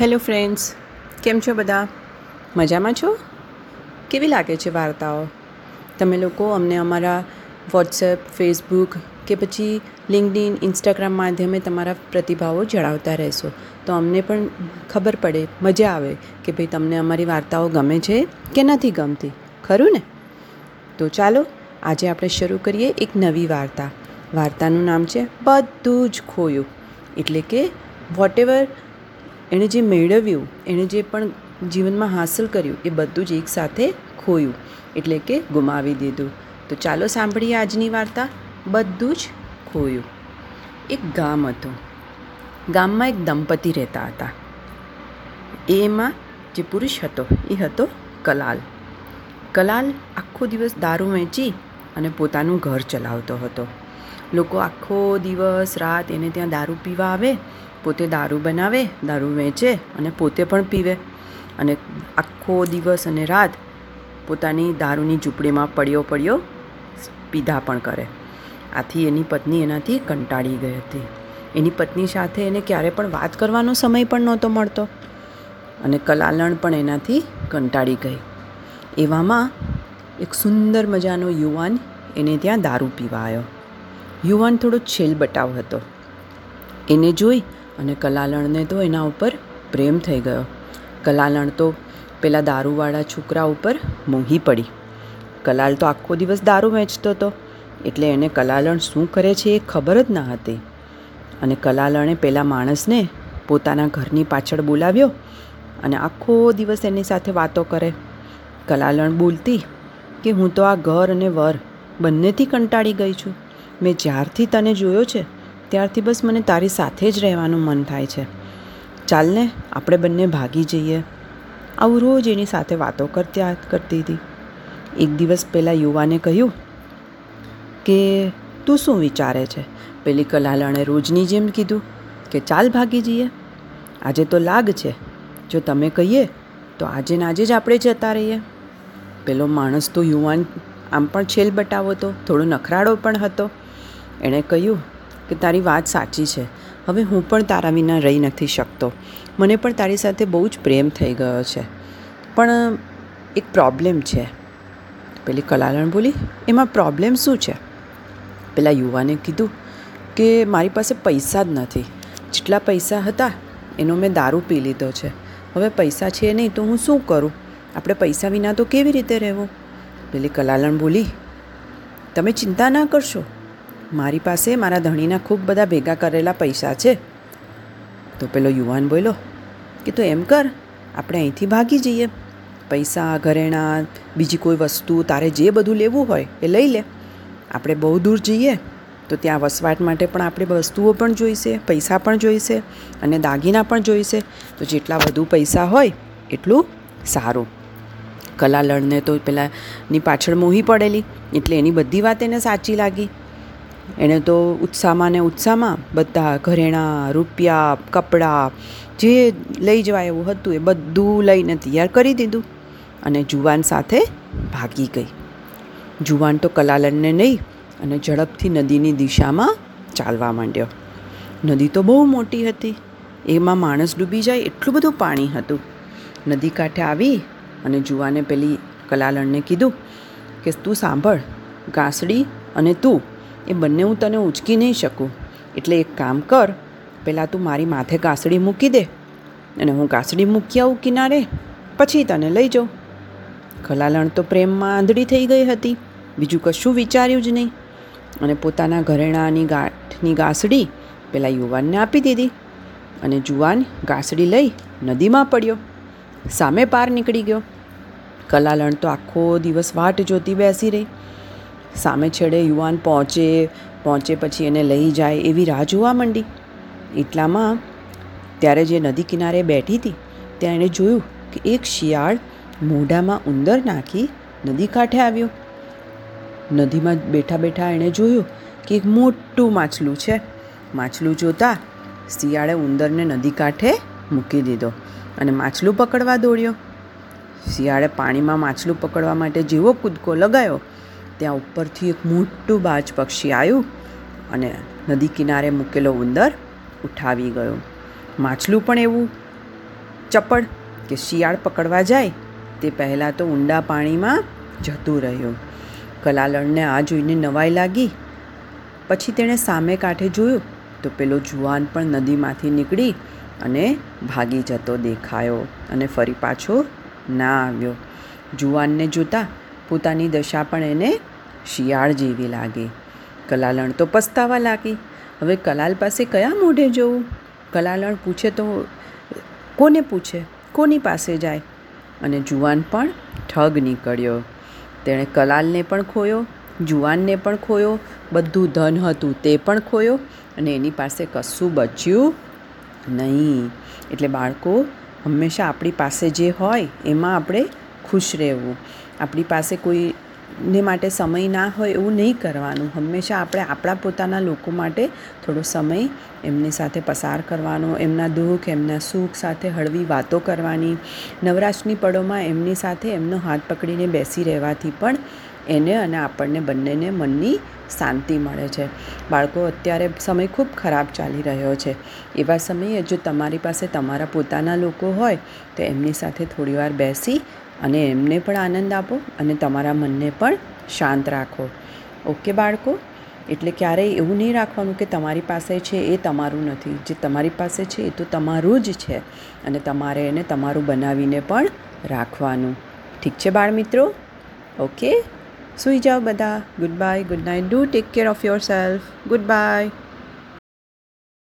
Hello friends કેમ છો બધા? મજામાં છો? કેવી લાગે છે વાર્તાઓ? તમે લોકો અમને અમારા વોટ્સએપ ફેસબુક કે પછી લિંકડિન ઇન્સ્ટાગ્રામ માધ્યમે તમારા પ્રતિભાવો જણાવતા રહેશો. તો અમને પણ ખબર પડે, મજા આવે કે ભાઈ તમને અમારી વાર્તાઓ ગમે છે કે નથી ગમતી. ખરું ને? તો ચાલો, આજે આપણે શરૂ કરીએ એક નવી વાર્તા. વાર્તાનું નામ છે બધું જ ખોયું. એટલે કે વોટ એવર એણે જે મેળવ્યું, એણે જે પણ જીવનમાં હાંસલ કર્યું, એ બધું જ એકસાથે ખોયું, એટલે કે ગુમાવી દીધું. તો ચાલો સાંભળીએ આજની વાર્તા. બધું જ ખોયું. એક ગામ હતું. ગામમાં એક દંપતી રહેતા હતા. એમાં જે પુરુષ હતો, એ હતો કલાલ. કલાલ આખો દિવસ દારૂ વેચી અને પોતાનું ઘર ચલાવતો હતો. લોકો આખો દિવસ, રાત એને ત્યાં દારૂ પીવા આવે, પોતે દારૂ બનાવે, દારૂ વેચે અને પોતે પણ પીવે. અને આખો દિવસ અને રાત પોતાની દારૂની ઝૂંપડીમાં પડ્યો પડ્યો પીધા પણ કરે. આથી એની પત્ની એનાથી કંટાળી ગઈ હતી. એની પત્ની સાથે એને ક્યારે પણ વાત કરવાનો સમય પણ નહોતો મળતો અને કલાલણ પણ એનાથી કંટાળી ગઈ. એવામાં એક સુંદર મજાનો યુવાન એને ત્યાં દારૂ પીવા આવ્યો. યુવાન થોડો છેલ બટાવ હતો. એને જોઈ અને કલાલણને તો એના ઉપર પ્રેમ થઈ ગયો. કલાલણ તો પેલા દારૂવાળા છોકરા ઉપર મોહી પડી. કલાલ તો આખો દિવસ દારૂ વેચતો હતો. એટલે એને કલાલણ શું કરે છે એ ખબર જ ના હતી. અને કલાલણે પેલા માણસને પોતાના ઘરની પાછળ બોલાવ્યો અને આખો દિવસ એની સાથે વાતો કરે. કલાલણ બોલતી કે હું તો આ ઘર અને વર બંનેથી કંટાળી ગઈ છું. મેં જ્યારથી તને જોયો છે, ત્યારથી બસ મને તારી સાથે જ રહેવાનું મન થાય છે. ચાલને આપણે બંને ભાગી જઈએ. આવું રોજ એની સાથે વાતો કરતી કરતી હતી. એક દિવસ પહેલાં યુવાને કહ્યું કે, તું શું વિચારે છે? પેલી કલાલણે રોજની જેમ કીધું કે ચાલ ભાગી જઈએ. આજે તો લાગ છે. જો તમે કહીએ, તો આજે ને આજે જ આપણે જતા રહીએ. પેલો માણસ તો યુવાન આમ પણ છેલ બટાવો હતો થોડો નખરાળો પણ હતો. એણે કહ્યું કે તારી વાત સાચી છે. હવે હું પણ તારા વિના રહી નથી શકતો. મને પણ તારી સાથે બહુ જ પ્રેમ થઈ ગયો છે. પણ એક પ્રોબ્લેમ છે. પેલી કલાલણ બોલી, એમાં પ્રોબ્લેમ શું છે? પેલા યુવાને કીધું કે, મારી પાસે પૈસા જ નથી. જેટલા પૈસા હતા, એનો મેં દારૂ પી લીધો છે. હવે પૈસા છે નહીં તો હું શું કરું? આપણે પૈસા વિના તો કેવી રીતે રહેવું? પેલી કલાલણ બોલી, તમે ચિંતા ના કરશો. મારી પાસે મારા ધણીના ખૂબ બધા ભેગા કરેલા પૈસા છે. તો પેલો યુવાન બોલ્યો, કે તો એમ કર, આપણે અહીંથી ભાગી જઈએ. પૈસા, ઘરેણાં, બીજી કોઈ વસ્તુ તારે જે બધું લેવું હોય એ લઈ લે. આપણે બહુ દૂર જઈએ, તો ત્યાં વસવાટ માટે પણ આપણે વસ્તુઓ પણ જોઈશે, પૈસા પણ જોઈશે અને દાગીના પણ જોઈશે. તો જેટલા વધુ પૈસા હોય, એટલું સારું. કલાલણને તો પેલાની પાછળ મોહી પડેલી, એટલે એની બધી વાત એને સાચી લાગી. એણે તો ઉત્સાહમાં ને ઉત્સાહમાં બધા ઘરેણાં, રૂપિયા, કપડાં, જે લઈ જવાય એવું હતું એ બધું લઈને તૈયાર કરી દીધું અને જુવાન સાથે ભાગી ગઈ. જુવાન તો કલાલણને નહીં અને ઝડપથી નદીની દિશામાં ચાલવા માંડ્યો. નદી તો બહુ મોટી હતી. એમાં માણસ ડૂબી જાય એટલું બધું પાણી હતું. નદી કાંઠે આવી અને જુવાને પેલી કલાલણને કીધું કે તું સાંભળ ઘાસડી અને તું એ બંને હું તને ઉંચકી નહીં શકું. એટલે એક કામ કર, પહેલાં તું મારી માથે ઘાસડી મૂકી દે અને હું ઘાસડી મૂકી આવું કિનારે, પછી તને લઈ જાઉં. કલાલણ તો પ્રેમમાં આંધળી થઈ ગઈ હતી, બીજું કશું વિચાર્યું જ નહીં. અને પોતાના ઘરેણાની ગાંઠની ગાસડી પેલા યુવાનને આપી દીધી અને જુવાન ગાસડી લઈ નદીમાં પડ્યો. સામે પાર નીકળી ગયો. કલાલણ તો આખો દિવસ વાટ જોતી બેસી રહી. સામે છેડે યુવાન પહોંચે પહોંચે પછી એને લઈ જાય એવી રાહ જોવા માંડી. એટલામાં ત્યારે જે નદી કિનારે બેઠી હતી, ત્યાં એણે જોયું કે એક શિયાળ મોઢામાં ઉંદર નાખી નદી કાંઠે આવ્યો. નદીમાં બેઠા બેઠા એણે જોયું કે એક મોટું માછલું છે. માછલું જોતાં શિયાળે ઉંદરને નદી કાંઠે મૂકી દીધો અને માછલું પકડવા દોડ્યો. શિયાળે પાણીમાં માછલું પકડવા માટે જેવો કૂદકો લગાવ્યો ત્યાં ઉપરથી એક મોટું બાજ પક્ષી આવ્યું અને નદી કિનારે મૂકેલો ઉંદર ઉઠાવી ગયો. માછલું પણ એવું ચપળ કે શિયાળ પકડવા જાય તે પહેલાં તો ઊંડા પાણીમાં જતું રહ્યું. કલાલણને આ જોઈને નવાઈ લાગી. પછી તેણે સામે કાંઠે જોયું તો પેલો જુવાન પણ નદીમાંથી નીકળી અને ભાગી જતો દેખાયો અને ફરી પાછો ના આવ્યો. જુવાનને જોતાં પોતાની દશા પણ એને શિયાળ જેવી લાગી. કલાલણ તો પસ્તાવા લાગી. હવે કલાલ પાસે કયા મોઢે જવું? કલાલણ પૂછે તો કોને પૂછે? કોની પાસે જાય? અને જુવાન પણ ઠગ નીકળ્યો. તેણે કલાલને પણ ખોયો, જુવાનને પણ ખોયો, બધું ધન હતું તે પણ ખોયો અને એની પાસે કશું બચ્યું નહીં. એટલે બાળકો, હંમેશા આપણી પાસે જે હોય એમાં આપણે ખુશ રહેવું. આપણી પાસે કોઈને માટે સમય ના હોય એવું નહીં કરવાનું. હંમેશા આપણે આપણા પોતાના લોકો માટે થોડો સમય એમની સાથે પસાર કરવાનો, એમના દુઃખ, એમના સુખ સાથે હળવી વાતો કરવાની. નવરાશની પળોમાં એમની સાથે એમનો હાથ પકડીને બેસી રહેવાથી પણ એને અને આપણને બંનેને મનની શાંતિ મળે છે. બાળકો, અત્યારે સમય ખૂબ ખરાબ ચાલી રહ્યો છે. એવા સમયે જો તમારી પાસે તમારા પોતાના લોકો હોય તો એમની સાથે થોડીવાર બેસી અને એમને પણ આનંદ આપો અને તમારા મનને પણ શાંત રાખો. ઓકે બાળકો? એટલે ક્યારેય એવું નહીં રાખવાનું કે તમારી પાસે છે એ તમારું નથી. જે તમારી પાસે છે એ તો તમારું જ છે અને તમારે એને તમારું બનાવીને પણ રાખવાનું. ઠીક છે બાળ મિત્રો? ઓકે? સુઈ જાઓ બધા. Good bye good night do take care of your self good bye